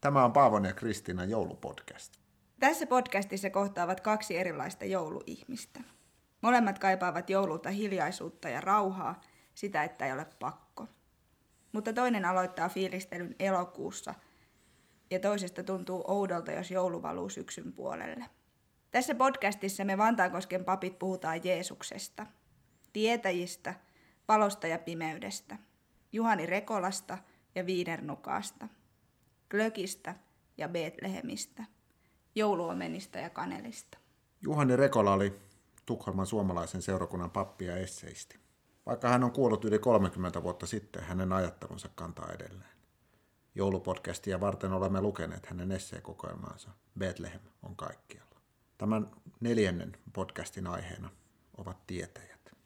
Tämä on Paavon ja Kristiinan joulupodcast. Tässä podcastissa kohtaavat kaksi erilaista jouluihmistä. Molemmat kaipaavat joululta hiljaisuutta ja rauhaa, sitä, että ei ole pakko. Mutta toinen aloittaa fiilistelyn elokuussa ja toisesta tuntuu oudolta, jos joulu valuu syksyn puolelle. Tässä podcastissa me Vantaankosken papit puhutaan Jeesuksesta, tietäjistä, palosta ja pimeydestä, Juhani Rekolasta ja Viidernukaasta, Glökistä ja Betlehemistä, jouluomenista ja kanelista. Juhani Rekola oli Tukholman suomalaisen seurakunnan pappi ja esseisti. Vaikka hän on kuollut yli 30 vuotta sitten, hänen ajattelunsa kantaa edelleen. Joulupodcastia varten olemme lukeneet hänen esseekokoelmaansa Bethlehem on kaikkialla. Tämän neljännen podcastin aiheena ovat tietäjät.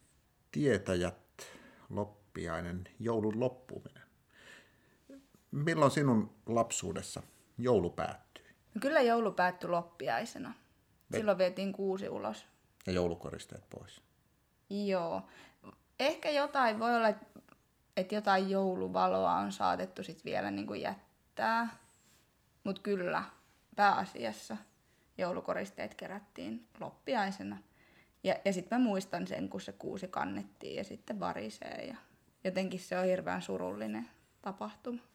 Tietäjät, loppiainen, joulun loppuminen. Milloin sinun lapsuudessa joulu päättyi? No kyllä joulu päättyi loppiaisena. Silloin vietiin kuusi ulos. Ja joulukoristeet pois. Joo. Ehkä jotain, voi olla, että jotain jouluvaloa on saatettu sit vielä niin kuin jättää. Mutta kyllä, pääasiassa joulukoristeet kerättiin loppiaisena. Ja, ja sitten mä muistan sen, kun se kuusi kannettiin ja sitten varisee. Ja jotenkin se on hirveän surullinen tapahtuma.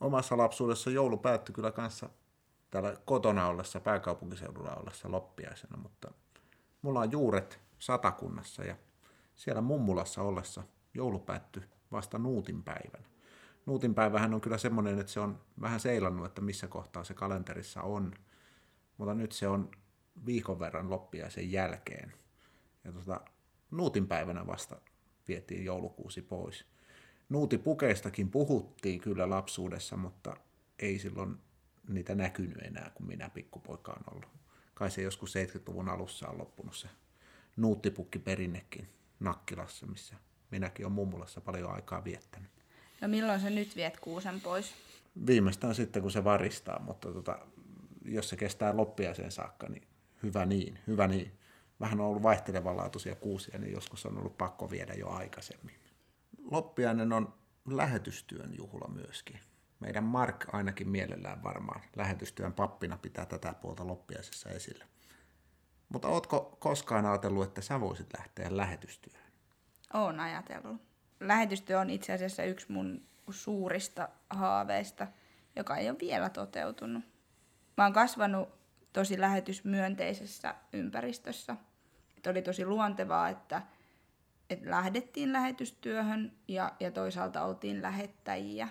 Omassa lapsuudessa joulu päättyi kyllä kanssa täällä kotona ollessa, pääkaupunkiseudulla ollessa loppiaisena, mutta mulla on juuret satakunnassa ja siellä mummulassa ollessa joulu päättyi vasta Nuutin päivänä. Nuutin päivähän on kyllä semmoinen, että se on vähän seilannut, että missä kohtaa se kalenterissa on, mutta nyt se on viikon verran loppiaisen jälkeen. Ja tota, Nuutin päivänä vasta vietiin joulukuusi pois. Nuutipukeistakin puhuttiin kyllä lapsuudessa, mutta ei silloin niitä näkynyt enää, kun minä pikkupoika on ollut. Kai se joskus 70-luvun alussa on loppunut se nuuttipukkiperinnekin Nakkilassa, missä minäkin olen mummulassa paljon aikaa viettänyt. No milloin sä nyt viet kuusen pois? Viimeistään sitten, kun se varistaa, mutta tota, jos se kestää loppiaiseen saakka, niin hyvä niin, hyvä niin. Vähän on ollut vaihtelevanlaatuisia kuusia, niin joskus on ollut pakko viedä jo aikaisemmin. Loppiainen on lähetystyön juhla myöskin. Meidän Mark ainakin mielellään varmaan lähetystyön pappina pitää tätä puolta loppiaisessa esillä. Mutta ootko koskaan ajatellut, että sä voisit lähteä lähetystyöhön? Oon ajatellut. Lähetystyö on itse asiassa yksi mun suurista haaveista, joka ei ole vielä toteutunut. Mä oon kasvanut tosi lähetysmyönteisessä ympäristössä. Et oli tosi luontevaa, että, että lähdettiin lähetystyöhön ja, ja toisaalta oltiin lähettäjiä.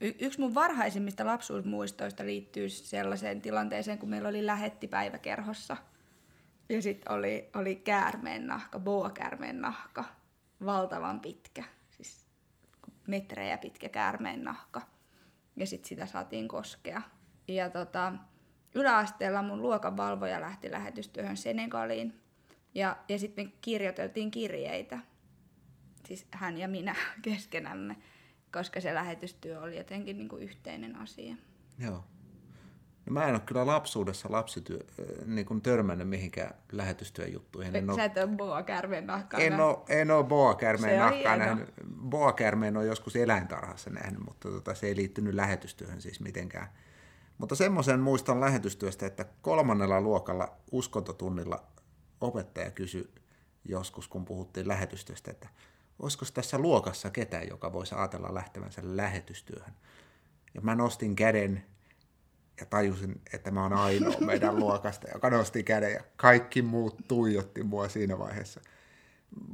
Y- yksi mun varhaisimmista lapsuusmuistoista liittyy sellaiseen tilanteeseen, kun meillä oli lähettipäivä kerhossa. Ja sitten oli, oli käärmeen nahka, boa käärmeen nahka, valtavan pitkä, siis metrejä pitkä käärmeen nahka. Ja sitten sitä saatiin koskea. Ja tota, yläasteella mun luokan valvoja lähti lähetystyöhön Senegaliin. Ja, ja sitten me kirjoiteltiin kirjeitä, siis hän ja minä keskenämme, koska se lähetystyö oli jotenkin niin kuin yhteinen asia. Joo. No mä en ole kyllä lapsuudessa lapsityö, niin kuin törmännyt mihinkään lähetystyön juttuihin. En Sä et ole boa kärmeen nahkaa En ole, en ole boa kärmeen nahkaa nähnyt. Boa kärmeen on joskus eläintarhassa nähnyt, mutta tota, se ei liittynyt lähetystyöhön siis mitenkään. Mutta semmoisen muistan lähetystyöstä, että kolmannella luokalla uskontotunnilla opettaja kysyi joskus, kun puhuttiin lähetystyöstä, että olisiko tässä luokassa ketään, joka voisi ajatella lähtevänsä lähetystyöhön. Ja mä nostin käden ja tajusin, että mä oon ainoa meidän luokasta, joka nosti käden ja kaikki muut tuijotti mua siinä vaiheessa.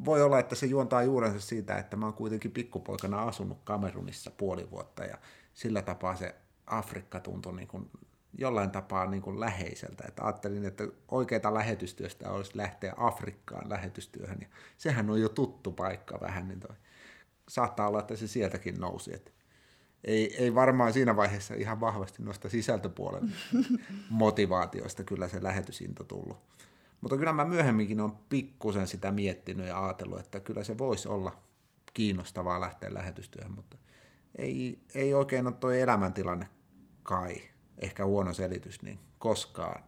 Voi olla, että se juontaa juurensa siitä, että mä oon kuitenkin pikkupoikana asunut Kamerunissa puoli vuotta ja sillä tapaa se Afrikka tuntui niin kuin jollain tapaa niin kuin läheiseltä. Että ajattelin, että oikeita lähetystyöstä olisi lähteä Afrikkaan lähetystyöhön. Ja sehän on jo tuttu paikka vähän, niin toi. saattaa olla, että se sieltäkin nousi. Että ei, ei varmaan siinä vaiheessa ihan vahvasti noista sisältöpuolen motivaatioista kyllä se lähetysinto tullut. Mutta kyllä mä myöhemminkin on pikkusen sitä miettinyt ja ajatellut, että kyllä se voisi olla kiinnostavaa lähteä lähetystyöhön, mutta ei, ei oikein ole tuo elämäntilanne kai, ehkä huono selitys, niin koskaan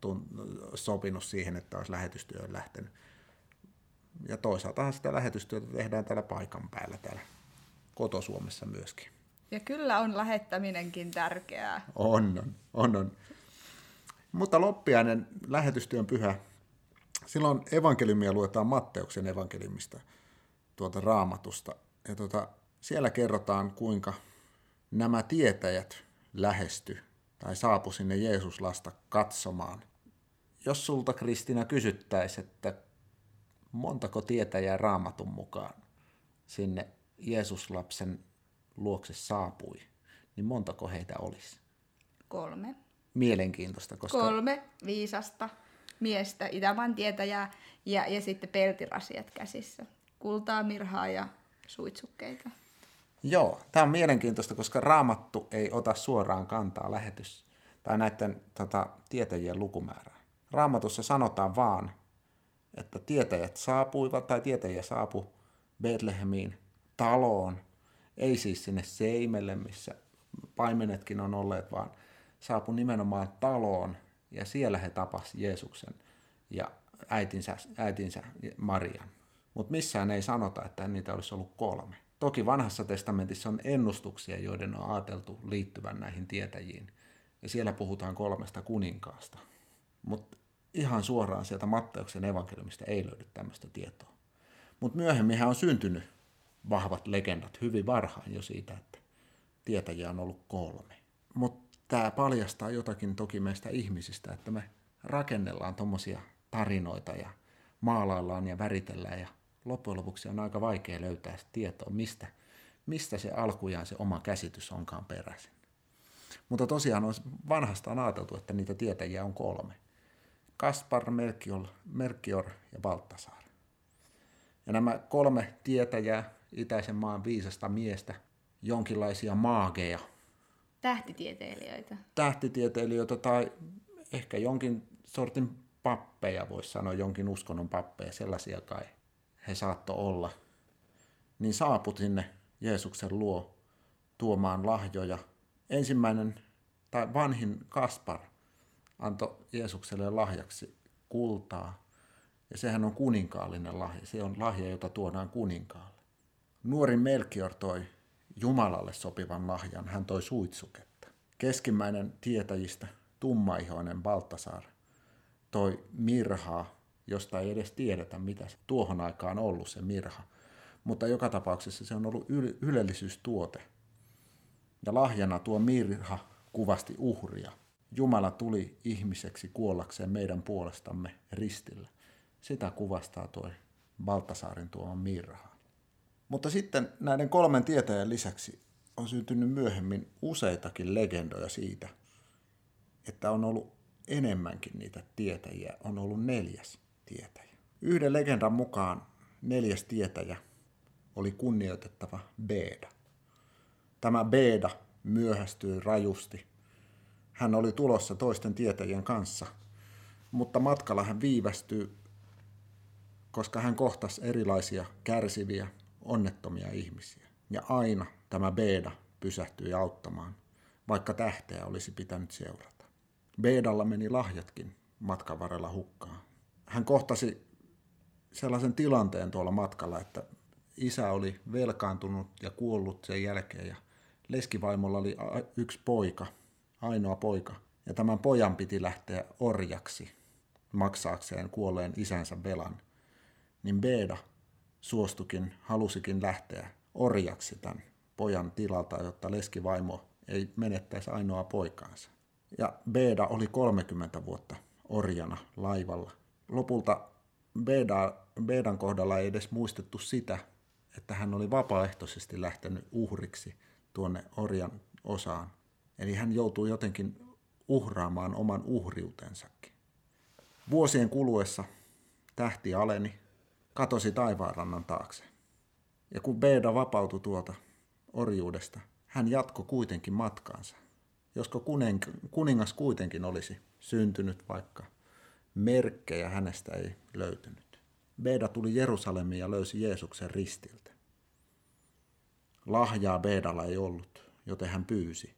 tun, sopinut siihen, että olisi lähetystyöhön lähtenyt. Ja toisaalta sitä lähetystyötä tehdään täällä paikan päällä täällä kotosuomessa myöskin. Ja kyllä on lähettäminenkin tärkeää. On, on, on. on. Mutta loppiainen lähetystyön pyhä, silloin evankeliumia luetaan Matteuksen evankeliumista tuolta raamatusta. Ja tuota, siellä kerrotaan, kuinka nämä tietäjät lähesty tai saapu sinne Jeesuslasta katsomaan. Jos sulta Kristina kysyttäisiin, että montako tietäjää raamatun mukaan sinne Jeesuslapsen luokse saapui, niin montako heitä olisi? Kolme. Mielenkiintoista, koska... Kolme viisasta miestä, Itämaan tietäjää ja, ja sitten peltirasiat käsissä. Kultaa, mirhaa ja suitsukkeita. Joo, tämä on mielenkiintoista, koska raamattu ei ota suoraan kantaa lähetys tai näiden tota, tietäjien lukumäärää. Raamatussa sanotaan vaan, että tietäjät saapuivat tai tietäjiä saapu Betlehemiin taloon, ei siis sinne Seimelle, missä paimenetkin on olleet, vaan saapu nimenomaan taloon ja siellä he tapasivat Jeesuksen ja äitinsä, äitinsä Marian. Mutta missään ei sanota, että niitä olisi ollut kolme. Toki vanhassa testamentissa on ennustuksia, joiden on ajateltu liittyvän näihin tietäjiin. Ja siellä puhutaan kolmesta kuninkaasta. Mutta ihan suoraan sieltä Matteuksen evankeliumista ei löydy tämmöistä tietoa. Mutta myöhemmin on syntynyt vahvat legendat hyvin varhain jo siitä, että tietäjiä on ollut kolme. Mutta tämä paljastaa jotakin toki meistä ihmisistä, että me rakennellaan tuommoisia tarinoita ja maalaillaan ja väritellään ja loppujen lopuksi on aika vaikea löytää tietoa, mistä, mistä se alkujaan se oma käsitys onkaan peräisin. Mutta tosiaan on vanhasta on ajateltu, että niitä tietäjiä on kolme. Kaspar, Melchior, Melchior ja Baltasar. Ja nämä kolme tietäjää, itäisen maan viisasta miestä, jonkinlaisia maageja. Tähtitieteilijöitä. Tähtitieteilijöitä tai ehkä jonkin sortin pappeja, voisi sanoa, jonkin uskonnon pappeja, sellaisia kai he saatto olla, niin saaput sinne Jeesuksen luo tuomaan lahjoja. Ensimmäinen tai vanhin Kaspar antoi Jeesukselle lahjaksi kultaa, ja sehän on kuninkaallinen lahja. Se on lahja, jota tuodaan kuninkaalle. Nuori Melkior toi Jumalalle sopivan lahjan. Hän toi suitsuketta. Keskimmäinen tietäjistä, tummaihoinen Baltasar, toi mirhaa josta ei edes tiedetä, mitä se tuohon aikaan ollut se mirha. Mutta joka tapauksessa se on ollut yl- ylellisyystuote. Ja lahjana tuo mirha kuvasti uhria. Jumala tuli ihmiseksi kuollakseen meidän puolestamme ristillä. Sitä kuvastaa tuo Baltasaarin tuoma mirha. Mutta sitten näiden kolmen tietäjän lisäksi on syntynyt myöhemmin useitakin legendoja siitä, että on ollut enemmänkin niitä tietäjiä, on ollut neljäs tietäjä. Yhden legendan mukaan neljäs tietäjä oli kunnioitettava Beda. Tämä Beda myöhästyi rajusti. Hän oli tulossa toisten tietäjien kanssa, mutta matkalla hän viivästyi, koska hän kohtasi erilaisia kärsiviä, onnettomia ihmisiä. Ja aina tämä Beda pysähtyi auttamaan, vaikka tähteä olisi pitänyt seurata. Beedalla meni lahjatkin matkan varrella hukkaan hän kohtasi sellaisen tilanteen tuolla matkalla, että isä oli velkaantunut ja kuollut sen jälkeen ja leskivaimolla oli yksi poika, ainoa poika. Ja tämän pojan piti lähteä orjaksi maksaakseen kuolleen isänsä velan. Niin Beda suostukin, halusikin lähteä orjaksi tämän pojan tilalta, jotta leskivaimo ei menettäisi ainoa poikaansa. Ja Beda oli 30 vuotta orjana laivalla lopulta Beda, Bedan kohdalla ei edes muistettu sitä, että hän oli vapaaehtoisesti lähtenyt uhriksi tuonne orjan osaan. Eli hän joutui jotenkin uhraamaan oman uhriutensakin. Vuosien kuluessa tähti aleni, katosi taivaanrannan taakse. Ja kun Beda vapautui tuolta orjuudesta, hän jatkoi kuitenkin matkaansa. Josko kuningas kuitenkin olisi syntynyt vaikka merkkejä hänestä ei löytynyt. Beda tuli Jerusalemiin ja löysi Jeesuksen ristiltä. Lahjaa Bedalla ei ollut, joten hän pyysi.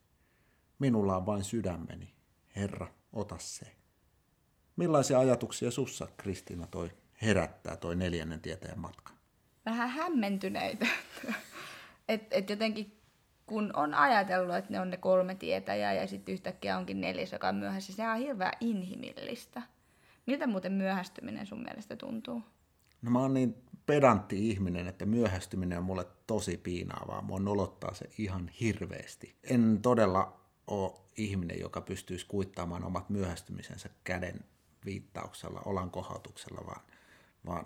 Minulla on vain sydämeni. Herra, ota se. Millaisia ajatuksia sussa, Kristiina, toi herättää toi neljännen tieteen matka? Vähän hämmentyneitä. et, et jotenkin kun on ajatellut, että ne on ne kolme tietäjää ja sitten yhtäkkiä onkin neljäs, joka on myöhässä, se on hirveän inhimillistä. Miltä muuten myöhästyminen sun mielestä tuntuu? No mä oon niin pedantti ihminen, että myöhästyminen on mulle tosi piinaavaa. Mua nolottaa se ihan hirveästi. En todella ole ihminen, joka pystyisi kuittaamaan omat myöhästymisensä käden viittauksella, olan kohautuksella, vaan, vaan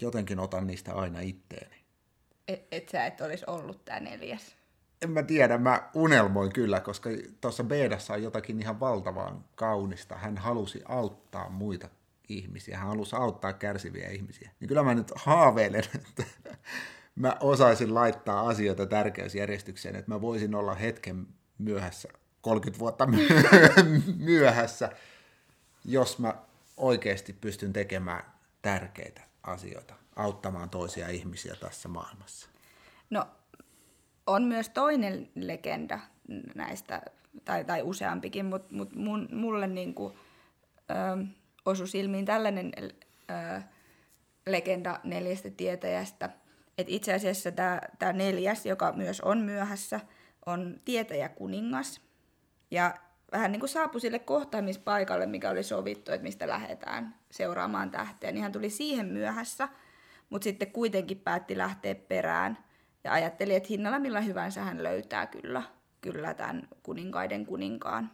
jotenkin otan niistä aina itteeni. Et, et sä et olisi ollut tämä neljäs? En mä tiedä, mä unelmoin kyllä, koska tuossa Beedassa on jotakin ihan valtavaa kaunista. Hän halusi auttaa muita ihmisiä, hän halusi auttaa kärsiviä ihmisiä. Niin kyllä mä nyt haaveilen, että mä osaisin laittaa asioita tärkeysjärjestykseen, että mä voisin olla hetken myöhässä, 30 vuotta myöhässä, jos mä oikeasti pystyn tekemään tärkeitä asioita, auttamaan toisia ihmisiä tässä maailmassa. No, on myös toinen legenda näistä, tai, tai useampikin, mutta mut mulle niinku, ö, osui silmiin tällainen ö, legenda neljästä tietäjästä, että itse asiassa tämä neljäs, joka myös on myöhässä, on tietäjä kuningas. Ja vähän niin kuin saapui sille kohtaamispaikalle, mikä oli sovittu, että mistä lähdetään seuraamaan tähteä, niin hän tuli siihen myöhässä, mutta sitten kuitenkin päätti lähteä perään ja ajatteli, että hinnalla millä hyvänsä hän löytää kyllä, kyllä tämän kuninkaiden kuninkaan.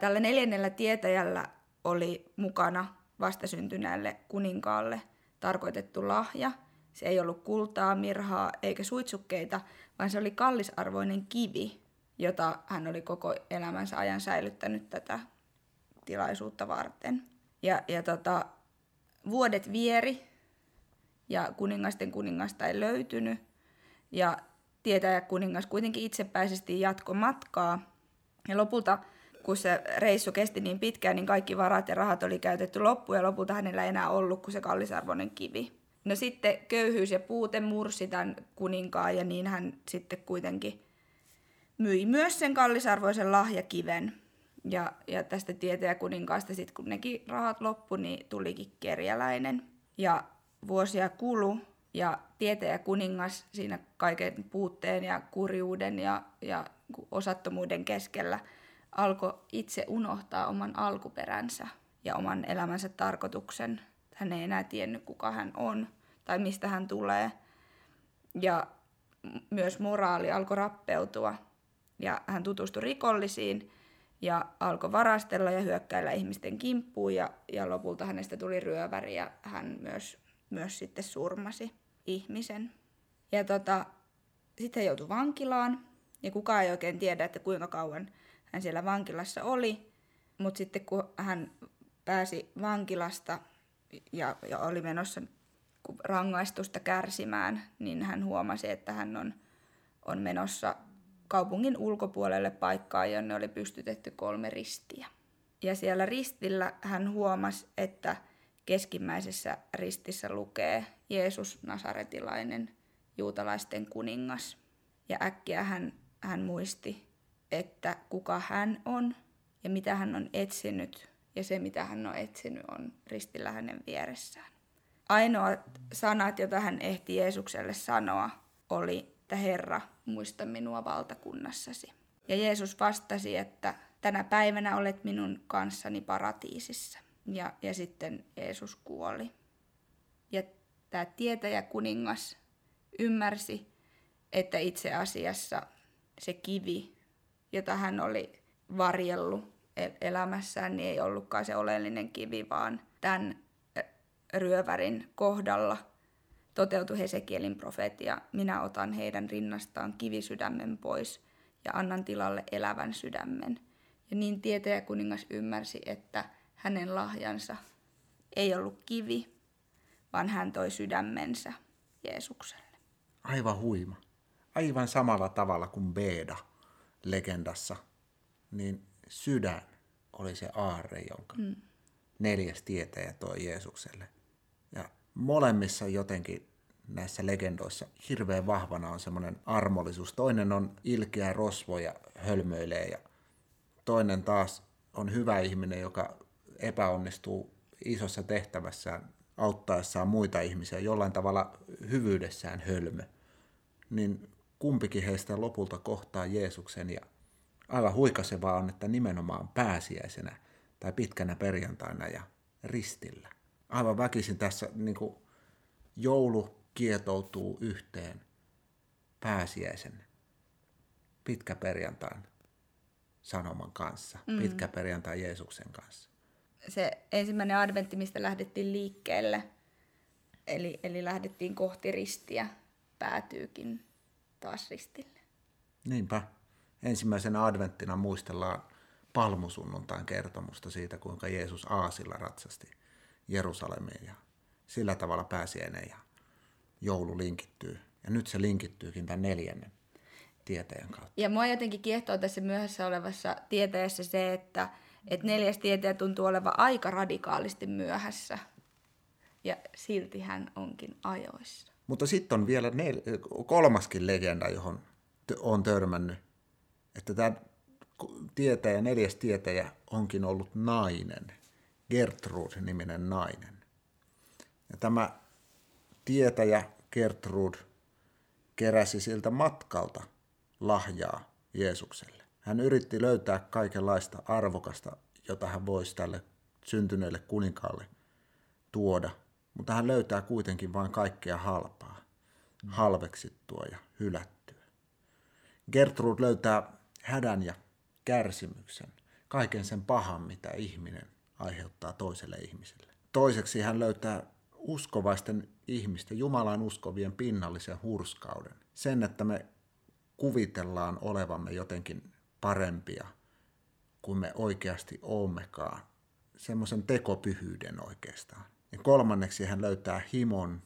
Tällä neljännellä tietäjällä oli mukana vastasyntyneelle kuninkaalle tarkoitettu lahja. Se ei ollut kultaa, mirhaa eikä suitsukkeita, vaan se oli kallisarvoinen kivi, jota hän oli koko elämänsä ajan säilyttänyt tätä tilaisuutta varten. Ja, ja tota, vuodet vieri ja kuningasten kuningasta ei löytynyt. Ja tietäjä kuningas kuitenkin itsepäisesti jatko matkaa. Ja lopulta, kun se reissu kesti niin pitkään, niin kaikki varat ja rahat oli käytetty loppuun ja lopulta hänellä ei enää ollut kuin se kallisarvoinen kivi. No sitten köyhyys ja puute mursi tämän kuninkaan ja niin hän sitten kuitenkin myi myös sen kallisarvoisen lahjakiven. Ja, ja tästä kuninkaasta sitten kun nekin rahat loppu, niin tulikin kerjäläinen. Ja vuosia kulu ja tietäjä kuningas siinä kaiken puutteen ja kurjuuden ja, ja osattomuuden keskellä alkoi itse unohtaa oman alkuperänsä ja oman elämänsä tarkoituksen. Hän ei enää tiennyt, kuka hän on tai mistä hän tulee. Ja myös moraali alkoi rappeutua ja hän tutustui rikollisiin ja alkoi varastella ja hyökkäillä ihmisten kimppuun ja, ja lopulta hänestä tuli ryöväri ja hän myös, myös sitten surmasi ihmisen. Ja tota, sitten hän joutui vankilaan ja kukaan ei oikein tiedä, että kuinka kauan hän siellä vankilassa oli. Mutta sitten kun hän pääsi vankilasta ja, ja oli menossa rangaistusta kärsimään, niin hän huomasi, että hän on, on menossa kaupungin ulkopuolelle paikkaa, jonne oli pystytetty kolme ristiä. Ja siellä ristillä hän huomasi, että keskimmäisessä ristissä lukee Jeesus Nasaretilainen, juutalaisten kuningas. Ja äkkiä hän, hän muisti, että kuka hän on ja mitä hän on etsinyt. Ja se, mitä hän on etsinyt, on ristillä hänen vieressään. Ainoat sanat, joita hän ehti Jeesukselle sanoa, oli, että Herra, muista minua valtakunnassasi. Ja Jeesus vastasi, että tänä päivänä olet minun kanssani paratiisissa. Ja, ja sitten Jeesus kuoli. Ja tämä tietäjä kuningas ymmärsi, että itse asiassa se kivi, jota hän oli varjellut e-, elämässään, niin ei ollutkaan se oleellinen kivi, vaan tämän ryövärin kohdalla toteutui Hesekielin profeetia, minä otan heidän rinnastaan kivisydämen pois ja annan tilalle elävän sydämen. Ja niin tietäjä kuningas ymmärsi, että hänen lahjansa ei ollut kivi, vaan hän toi sydämensä Jeesukselle. Aivan huima. Aivan samalla tavalla kuin Beda legendassa, niin sydän oli se aarre, jonka mm. neljäs tietäjä toi Jeesukselle molemmissa jotenkin näissä legendoissa hirveän vahvana on semmoinen armollisuus. Toinen on ilkeä rosvo ja hölmöilee ja toinen taas on hyvä ihminen, joka epäonnistuu isossa tehtävässään auttaessaan muita ihmisiä jollain tavalla hyvyydessään hölmö. Niin kumpikin heistä lopulta kohtaa Jeesuksen ja aivan huikasevaa on, että nimenomaan pääsiäisenä tai pitkänä perjantaina ja ristillä. Aivan väkisin tässä niin kuin joulu kietoutuu yhteen pääsiäisen pitkä perjantain sanoman kanssa, mm. pitkä perjantai Jeesuksen kanssa. Se ensimmäinen adventti, mistä lähdettiin liikkeelle, eli, eli lähdettiin kohti ristiä, päätyykin taas ristille. Niinpä. Ensimmäisenä adventtina muistellaan palmusunnuntain kertomusta siitä, kuinka Jeesus aasilla ratsasti Jerusalemiin ja sillä tavalla pääsiäinen ja joulu linkittyy. Ja nyt se linkittyykin tämän neljännen tieteen kautta. Ja mua jotenkin kiehtoo tässä myöhässä olevassa tieteessä se, että, että neljäs tieteä tuntuu olevan aika radikaalisti myöhässä. Ja silti hän onkin ajoissa. Mutta sitten on vielä nel- kolmaskin legenda, johon on törmännyt. Että tämä tietäjä, neljäs tietäjä onkin ollut nainen. Gertrud-niminen nainen. Ja tämä tietäjä Gertrud keräsi siltä matkalta lahjaa Jeesukselle. Hän yritti löytää kaikenlaista arvokasta, jota hän voisi tälle syntyneelle kuninkaalle tuoda, mutta hän löytää kuitenkin vain kaikkea halpaa, halveksittua ja hylättyä. Gertrud löytää hädän ja kärsimyksen, kaiken sen pahan, mitä ihminen aiheuttaa toiselle ihmiselle. Toiseksi hän löytää uskovaisten ihmisten, Jumalan uskovien pinnallisen hurskauden. Sen, että me kuvitellaan olevamme jotenkin parempia kuin me oikeasti oommekaan. Semmoisen tekopyhyyden oikeastaan. Ja kolmanneksi hän löytää himon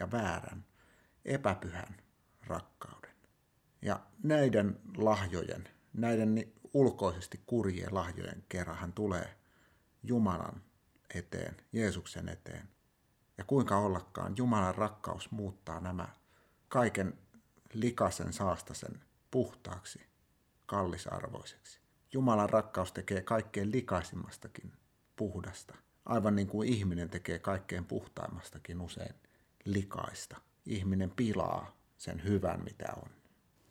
ja väärän, epäpyhän rakkauden. Ja näiden lahjojen, näiden ulkoisesti kurjien lahjojen kerran hän tulee Jumalan eteen, Jeesuksen eteen. Ja kuinka ollakaan, Jumalan rakkaus muuttaa nämä kaiken likasen saastasen puhtaaksi, kallisarvoiseksi. Jumalan rakkaus tekee kaikkein likaisimmastakin puhdasta, aivan niin kuin ihminen tekee kaikkein puhtaimmastakin usein likaista. Ihminen pilaa sen hyvän, mitä on.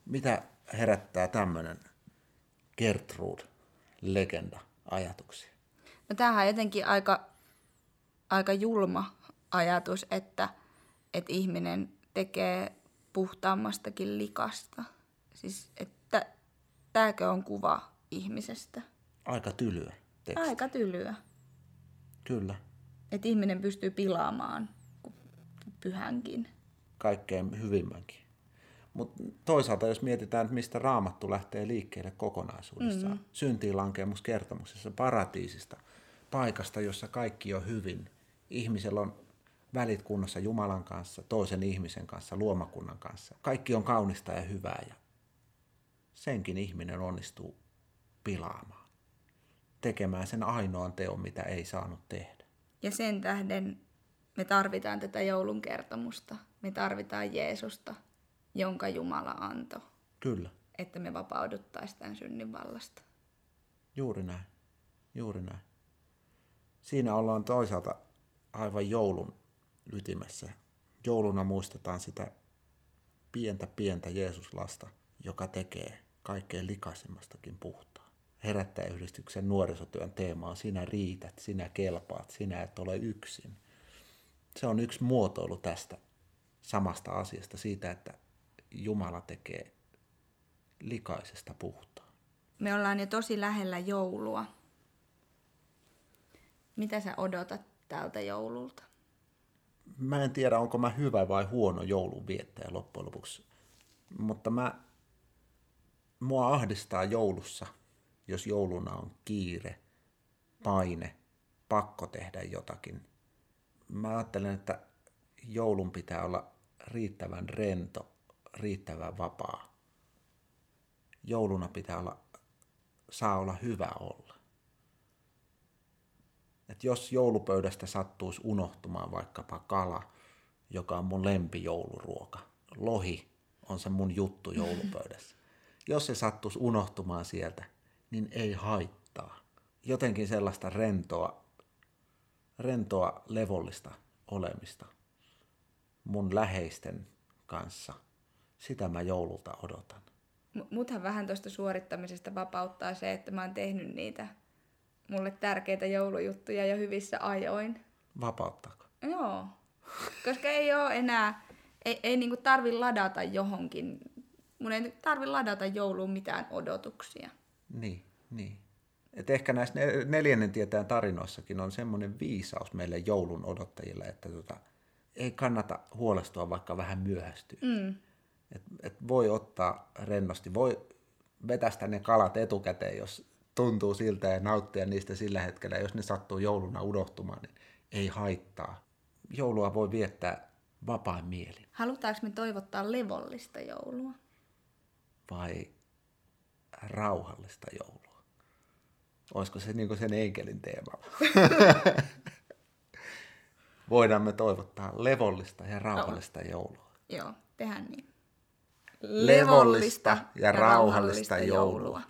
Mitä herättää tämmöinen Gertrud-legenda ajatuksia? No tämähän on jotenkin aika, aika julma ajatus, että, että ihminen tekee puhtaammastakin likasta. Siis, että tämäkö on kuva ihmisestä? Aika tylyä teksti. Aika tylyä. Kyllä. Että ihminen pystyy pilaamaan pyhänkin. Kaikkein hyvimmänkin. Mutta toisaalta, jos mietitään, että mistä raamattu lähtee liikkeelle kokonaisuudessaan, mm. syntiin kertomuksessa paratiisista, paikasta, jossa kaikki on hyvin. Ihmisellä on välit kunnossa Jumalan kanssa, toisen ihmisen kanssa, luomakunnan kanssa. Kaikki on kaunista ja hyvää ja senkin ihminen onnistuu pilaamaan. Tekemään sen ainoan teon, mitä ei saanut tehdä. Ja sen tähden me tarvitaan tätä joulun kertomusta. Me tarvitaan Jeesusta, jonka Jumala antoi. Kyllä. Että me vapauduttaisiin tämän synnin vallasta. Juuri näin. Juuri näin. Siinä ollaan toisaalta aivan joulun ytimessä. Jouluna muistetaan sitä pientä pientä Jeesuslasta, joka tekee kaikkein likaisimmastakin puhtaa. Herättäjäyhdistyksen nuorisotyön teema on sinä riität, sinä kelpaat, sinä et ole yksin. Se on yksi muotoilu tästä samasta asiasta, siitä, että Jumala tekee likaisesta puhtaa. Me ollaan jo tosi lähellä joulua. Mitä sä odotat tältä joululta? Mä en tiedä, onko mä hyvä vai huono joulunviettäjä loppujen lopuksi. Mutta mä, mua ahdistaa joulussa, jos jouluna on kiire, paine, pakko tehdä jotakin. Mä ajattelen, että joulun pitää olla riittävän rento, riittävän vapaa. Jouluna pitää olla, saa olla hyvä olla että jos joulupöydästä sattuisi unohtumaan vaikkapa kala, joka on mun lempijouluruoka, lohi on se mun juttu joulupöydässä. Jos se sattuisi unohtumaan sieltä, niin ei haittaa. Jotenkin sellaista rentoa, rentoa levollista olemista mun läheisten kanssa Sitä mä joululta odotan. Muthan vähän tuosta suorittamisesta vapauttaa se, että mä oon tehnyt niitä mulle tärkeitä joulujuttuja jo hyvissä ajoin. Vapauttaako? Joo. Koska ei ole enää, ei, ei niinku tarvi ladata johonkin, mun ei tarvi ladata jouluun mitään odotuksia. Niin, niin. Et ehkä näissä neljännen tietään tarinoissakin on semmoinen viisaus meille joulun odottajille, että tota, ei kannata huolestua vaikka vähän myöhästyy. Mm. Et, et voi ottaa rennosti, voi vetästä ne kalat etukäteen, jos tuntuu siltä ja nauttia niistä sillä hetkellä. Jos ne sattuu jouluna unohtumaan, niin ei haittaa. Joulua voi viettää vapain mieli. Halutaanko me toivottaa levollista joulua? Vai rauhallista joulua? Olisiko se niin sen enkelin teema? Voidaan me toivottaa levollista ja rauhallista joulua. Joo, tehdään niin. Levollista ja rauhallista joulua. joulua.